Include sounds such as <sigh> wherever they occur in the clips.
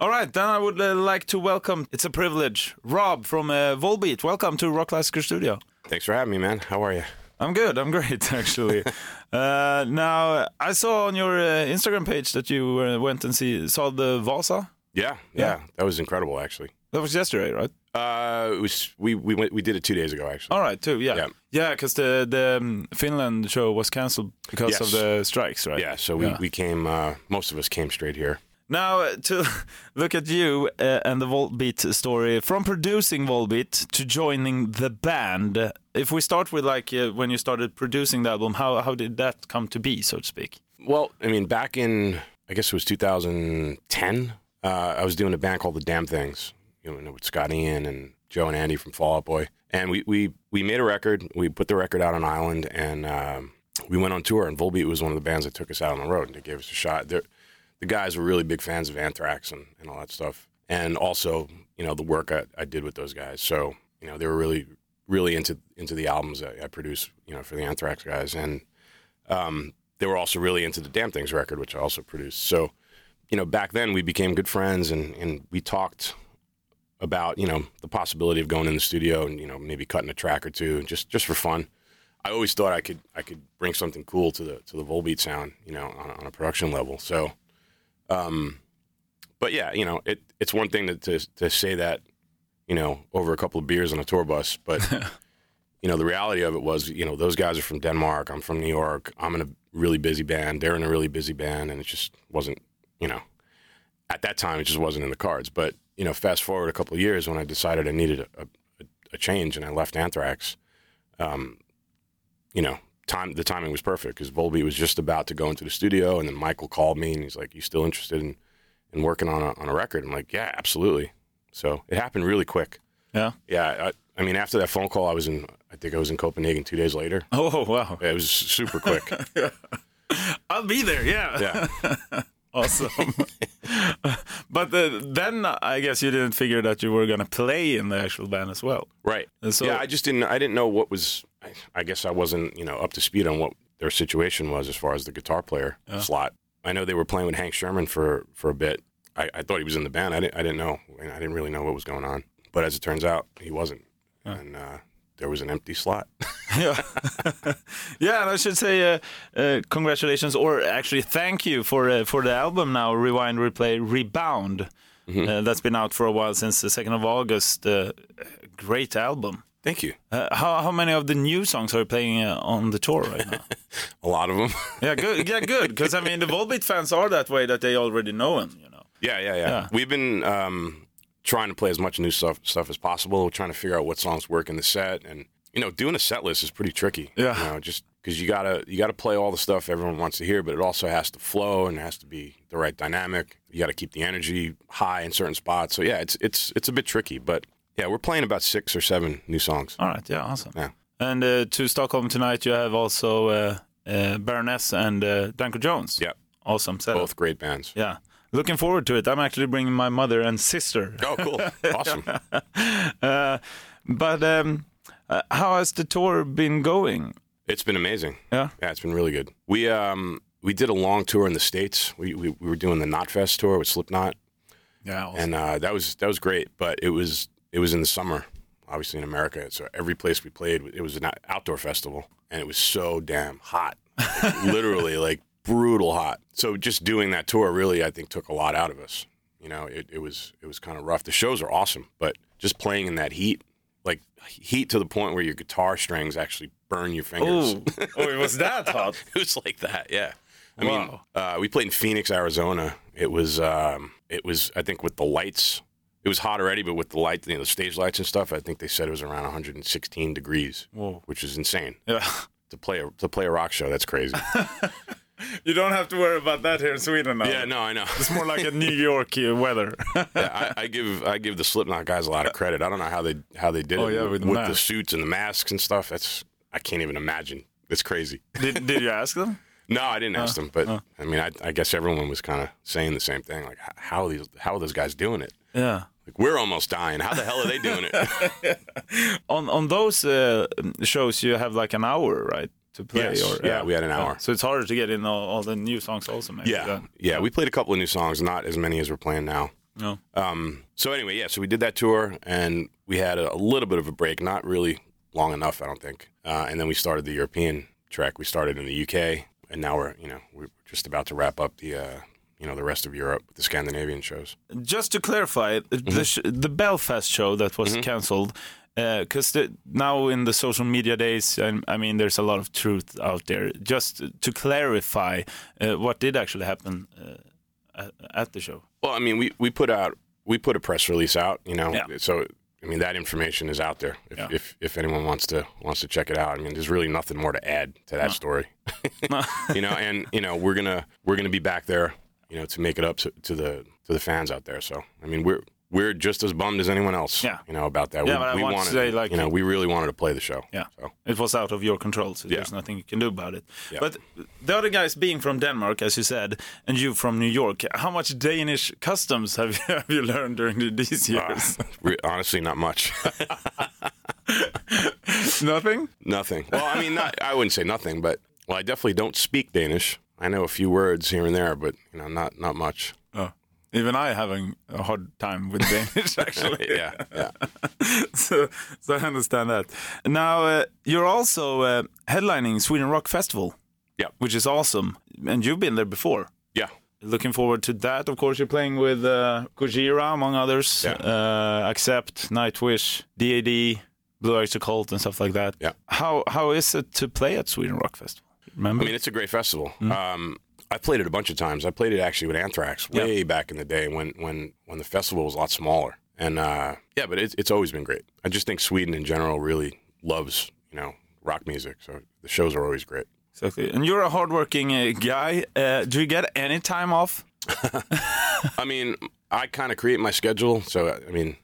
All right, then I would uh, like to welcome. It's a privilege, Rob from uh, Volbeat. Welcome to Rock Classical Studio. Thanks for having me, man. How are you? I'm good. I'm great, <laughs> actually. <laughs> uh, now, I saw on your uh, Instagram page that you uh, went and see saw the Vasa. Yeah, yeah, that was incredible, actually. That was yesterday, right? Uh, it was we we went we did it two days ago, actually. All right, too. Yeah, Yeah. yeah, because the the um, Finland show was cancelled because Yes. of the strikes, right? Yeah, so we Yeah. we came. Uh, most of us came straight here. Now, to <laughs> look at you uh, and the Volbeat story, from producing Volbeat to joining the band. If we start with like uh, when you started producing the album, how how did that come to be, so to speak? Well, I mean, back in I guess it was 2010. Uh, I was doing a band called the Damn Things, you know, with Scott Ian and Joe and Andy from Fall Out Boy, and we we we made a record. We put the record out on Island, and um, we went on tour. And Volbeat was one of the bands that took us out on the road and they gave us a shot. They're, the guys were really big fans of Anthrax and, and all that stuff, and also you know the work I, I did with those guys. So you know they were really really into into the albums that I produced, you know, for the Anthrax guys, and um, they were also really into the Damn Things record, which I also produced. So, you know, back then we became good friends, and and we talked about you know the possibility of going in the studio and you know maybe cutting a track or two just just for fun. I always thought I could I could bring something cool to the to the Volbeat sound, you know, on, on a production level. So, um, but yeah, you know, it it's one thing to, to to say that, you know, over a couple of beers on a tour bus, but <laughs> you know, the reality of it was, you know, those guys are from Denmark. I'm from New York. I'm in a really busy band. They're in a really busy band, and it just wasn't, you know, at that time it just wasn't in the cards. But you know, fast forward a couple of years when I decided I needed a, a, a change and I left Anthrax. Um, you know, time the timing was perfect because Volbeat was just about to go into the studio, and then Michael called me and he's like, "You still interested in in working on a on a record?" I'm like, "Yeah, absolutely." So it happened really quick. Yeah. Yeah, I, I mean, after that phone call, I was in. I think I was in Copenhagen two days later. Oh wow! It was super quick. <laughs> I'll be there. Yeah. yeah, <laughs> awesome. <laughs> but uh, then I guess you didn't figure that you were gonna play in the actual band as well. right. And so- yeah, I just didn't. I didn't know what was. I, I guess I wasn't, you know, up to speed on what their situation was as far as the guitar player slot. I know they were playing with Hank Shermann for for a bit. I, I thought he was in the band. I didn't. I didn't know. I didn't really know what was going on. But as it turns out, he wasn't. And uh, there was an empty slot. <laughs> yeah, <laughs> yeah. And I should say uh, uh, congratulations, or actually thank you for uh, for the album now. Rewind, replay, rebound. Uh, that's been out for a while since the second of August. Uh, great album. Thank you. Uh, how how many of the new songs are you playing uh, on the tour right now? <laughs> A lot of them. <laughs> yeah, good. Yeah, good. Because I mean, the Volbeat fans are that way that they already know him. You know. Yeah, yeah, yeah. Yeah. We've been um, trying to play as much new stuff stuff as possible. We're trying to figure out what songs work in the set, and you know, doing a set list is pretty tricky. Yeah. you know, just because you gotta you gotta play all the stuff everyone wants to hear, but it also has to flow and it has to be the right dynamic. You got to keep the energy high in certain spots. So yeah, it's it's it's a bit tricky, but yeah, we're playing about six or seven new songs. All right. Yeah. Awesome. Yeah. And uh, to Stockholm tonight, you have also uh, uh, Baroness and uh, Danko Jones. Yeah, Awesome setup. both great bands. Yeah. Looking forward to it. I'm actually bringing my mother and sister. Oh, cool, <laughs> awesome. Uh, but um, uh, how has the tour been going? It's been amazing. Yeah. Yeah, it's been really good. We um we did a long tour in the states. We we, we were doing the Knotfest tour with Slipknot, Yeah. and uh, that was that was great. But it was it was in the summer, obviously in America. So every place we played, it was an outdoor festival, and it was so damn hot, Like, <laughs> literally like brutal hot. So just doing that tour really, I think, took a lot out of us. You know, it, it was it was kind of rough. The shows are awesome, but just playing in that heat, like heat to the point where your guitar strings actually burn your fingers. oh, oh, it was that hot. <laughs> it was like that, yeah. I Wow. mean, uh, we played in Phoenix, Arizona. It was, um, it was, I think, with the lights, it was hot already, but with the light, you know, the stage lights and stuff, I think they said it was around 116 degrees, Whoa. which is insane Yeah. to play a to play a rock show. That's crazy. <laughs> You don't have to worry about that here in Sweden now. yeah, no, I know. It's more like a New <laughs> York uh, weather. Yeah, I, I give I give the Slipknot guys a lot of credit. I don't know how they how they did Oh, it yeah, with the the suits and the masks and stuff. That's I can't even imagine. It's crazy. did, did you ask them? <laughs> No, I didn't ask them, but I mean, I, I guess everyone was kind of saying the same thing. Like, how are these how are those guys doing it? Yeah. Like, we're almost dying. How the hell are they doing it? <laughs> On on those uh, shows, you have like an hour, right, to play? Yes. Or, Yeah, we had an hour. So it's harder to get in all, all the new songs, also. Maybe. yeah, yeah. We played a couple of new songs, not as many as we're playing now. No. Um, so anyway, yeah, so we did that tour, and we had a, a little bit of a break, not really long enough, I don't think. Uh, and then we started the European trek. We started in the UK, and now we're you know we're just about to wrap up the uh, you know the rest of Europe, the Scandinavian shows. Just to clarify, the, sh- the Belfast show that was cancelled, because the, now in the social media days, and I mean, there's a lot of truth out there. Just to clarify, uh, what did actually happen uh, at, at the show? Well, I mean, we, we put out we put a press release out, you know. Yeah. So I mean, that information is out there. If, Yeah. if if anyone wants to wants to check it out, I mean, there's really nothing more to add to that story, <laughs> you know. And you know, we're gonna we're gonna be back there, you know, to make it up to, to the to the fans out there. So I mean, we're we're just as bummed as anyone else, Yeah. you know, about that. Yeah, we, but I we wanted, say, like- you know, we really wanted to play the show. Yeah. So It was out of your control, so Yeah. there's nothing you can do about it. Yeah. But the other guys being from Denmark, as you said, and you from New York, how much Danish customs have you, <laughs> have you learned during these years? <laughs> re- honestly, not much. <laughs> Nothing? Nothing. Well, I mean, not, I wouldn't say nothing, but well, I definitely don't speak Danish. I know a few words here and there, but you know, not not much. Oh. Even I having a hard time with <laughs> Danish, actually. Yeah, yeah. <laughs> so, so I understand that. Now, uh, you're also uh, headlining Sweden Rock Festival. Yeah. Which is awesome. And you've been there before. Yeah. Looking forward to that. Of course, you're playing with uh, Gojira, among others. Yeah. Uh, Accept, Nightwish, DAD, Blue Oyster Cult, and stuff like that. Yeah. How How is it to play at Sweden Rock Festival? Remember? I mean, it's a great festival. Um, I played it a bunch of times. I played it actually with Anthrax way back in the day when when when the festival was a lot smaller. And uh, yeah, but it's it's always been great. I just think Sweden in general really loves you know rock music, so the shows are always great. exactly. And you're a hardworking uh, guy. Uh, do you get any time off? <laughs> <laughs> I mean, I kind of create my schedule, so I mean,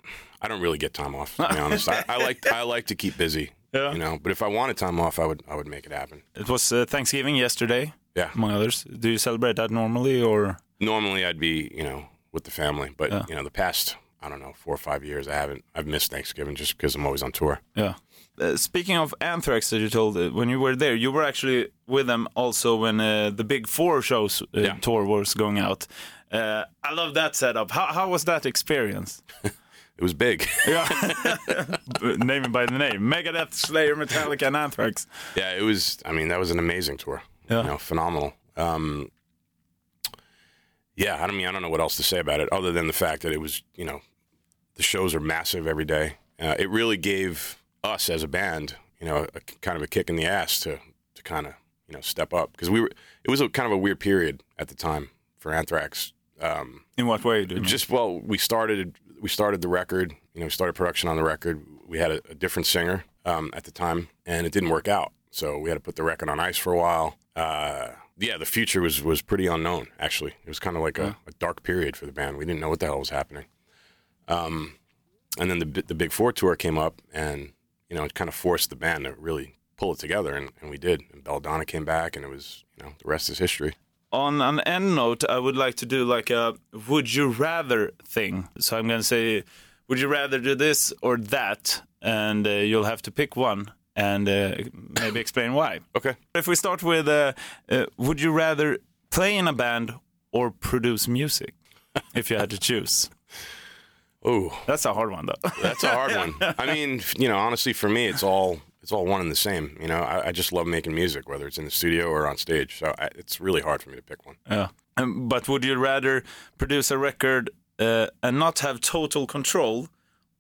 I don't really get time off. To be honest, I, I like I like to keep busy. Yeah. You know, but if I wanted time off, I would I would make it happen. It was uh, Thanksgiving yesterday, Yeah. among others. Do you celebrate that normally, or Normally, I'd be you know with the family, but Yeah. you know the past I don't know four or five years I haven't. I've missed Thanksgiving just because I'm always on tour. yeah? Uh, speaking of Anthrax, that you told uh, when you were there, you were actually with them also when uh, the Big Four shows uh, Yeah. tour was going out. Uh, I love that setup. How how was that experience? <laughs> It was big. <laughs> Yeah, <laughs> name it by the name: Megadeth, Slayer, Metallica, and Anthrax. yeah, it was. I mean, that was an amazing tour. Yeah. You know, phenomenal. Um, yeah, I don't mean I don't know what else to say about it other than the fact that it was you know the shows are massive every day. Uh, it really gave us as a band you know a, kind of a kick in the ass to to kind of you know step up because we were it was a kind of a weird period at the time for Anthrax. Um, In what way? Do you mean? just well we started we started the record you know we started production on the record. We had a, a different singer um, at the time and it didn't work out. So we had to put the record on ice for a while. Uh, yeah the future was was pretty unknown actually. It was kind of like a, a dark period for the band. We didn't know what the hell was happening. Um, and then the the big four tour came up and you know it kind of forced the band to really pull it together and, and we did. And Belladonna came back and it was you know the rest is history on an end note, I would like to do like a would you rather thing. So I'm going to say, would you rather do this or that? And uh, you'll have to pick one and uh, maybe explain why. <coughs> okay If we start with, uh, uh, would you rather play in a band or produce music <laughs> if you had to choose? oh That's a hard one, though. That's a hard one. <laughs> I mean, you know, honestly, for me, it's all it's all one and the same. You know, I, I just love making music, whether it's in the studio or on stage. So I, it's really hard for me to pick one. Yeah. Um, but would you rather produce a record uh, and not have total control,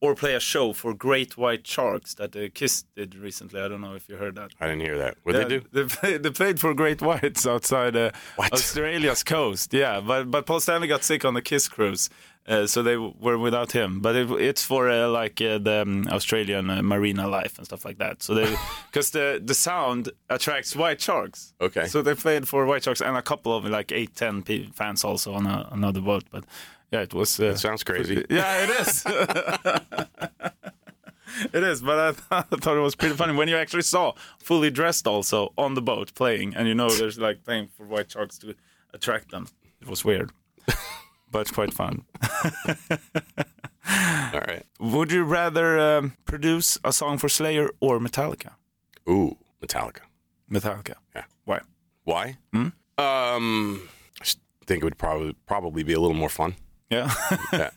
or play a show for Great White Sharks that uh, Kiss did recently? I don't know if you heard that. I didn't hear that. What Yeah, they do? They, play, they played for Great Whites outside uh? Australia's coast. Yeah, but but Paul Stanley got sick on the Kiss cruise, uh, so they w- were without him. But it, it's for uh, like uh, the um, Australian uh, marina life and stuff like that. So they <laughs> because the the sound attracts white sharks. Okay. So they played for white sharks and a couple of like eight ten p- fans also on a, another boat. But yeah, it was. Uh, It sounds crazy. <laughs> yeah, it is. <laughs> it is, but I, <laughs> th- I thought it was pretty funny when you actually saw fully dressed also on the boat playing, and you know there's like playing for white sharks to attract them. It was weird, but quite fun. All right. Would you rather um, produce a song for Slayer or Metallica? Ooh, Metallica. Metallica. Yeah. Why? Why? Um, I think it would probably probably be a little more fun. Yeah. Yeah.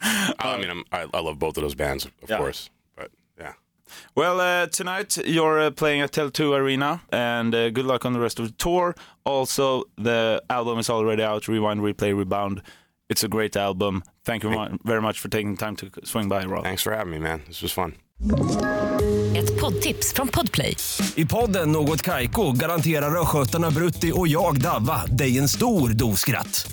<laughs> I mean, I'm, I, I love both of those bands, of Yeah. course. But yeah. Well, uh, tonight you're uh, playing at Tele2 Arena, and uh, good luck on the rest of the tour. Also, the album is already out. Rewind, replay, rebound. It's a great album. Thank you mu- very much for taking the time to swing by, Rob. Thanks for having me, man. This was fun. Ett poddtips från Podplay. I podden Något Kaiko garanterar östgötarna Brutti och jag, Davva, dig en stor dos skratt.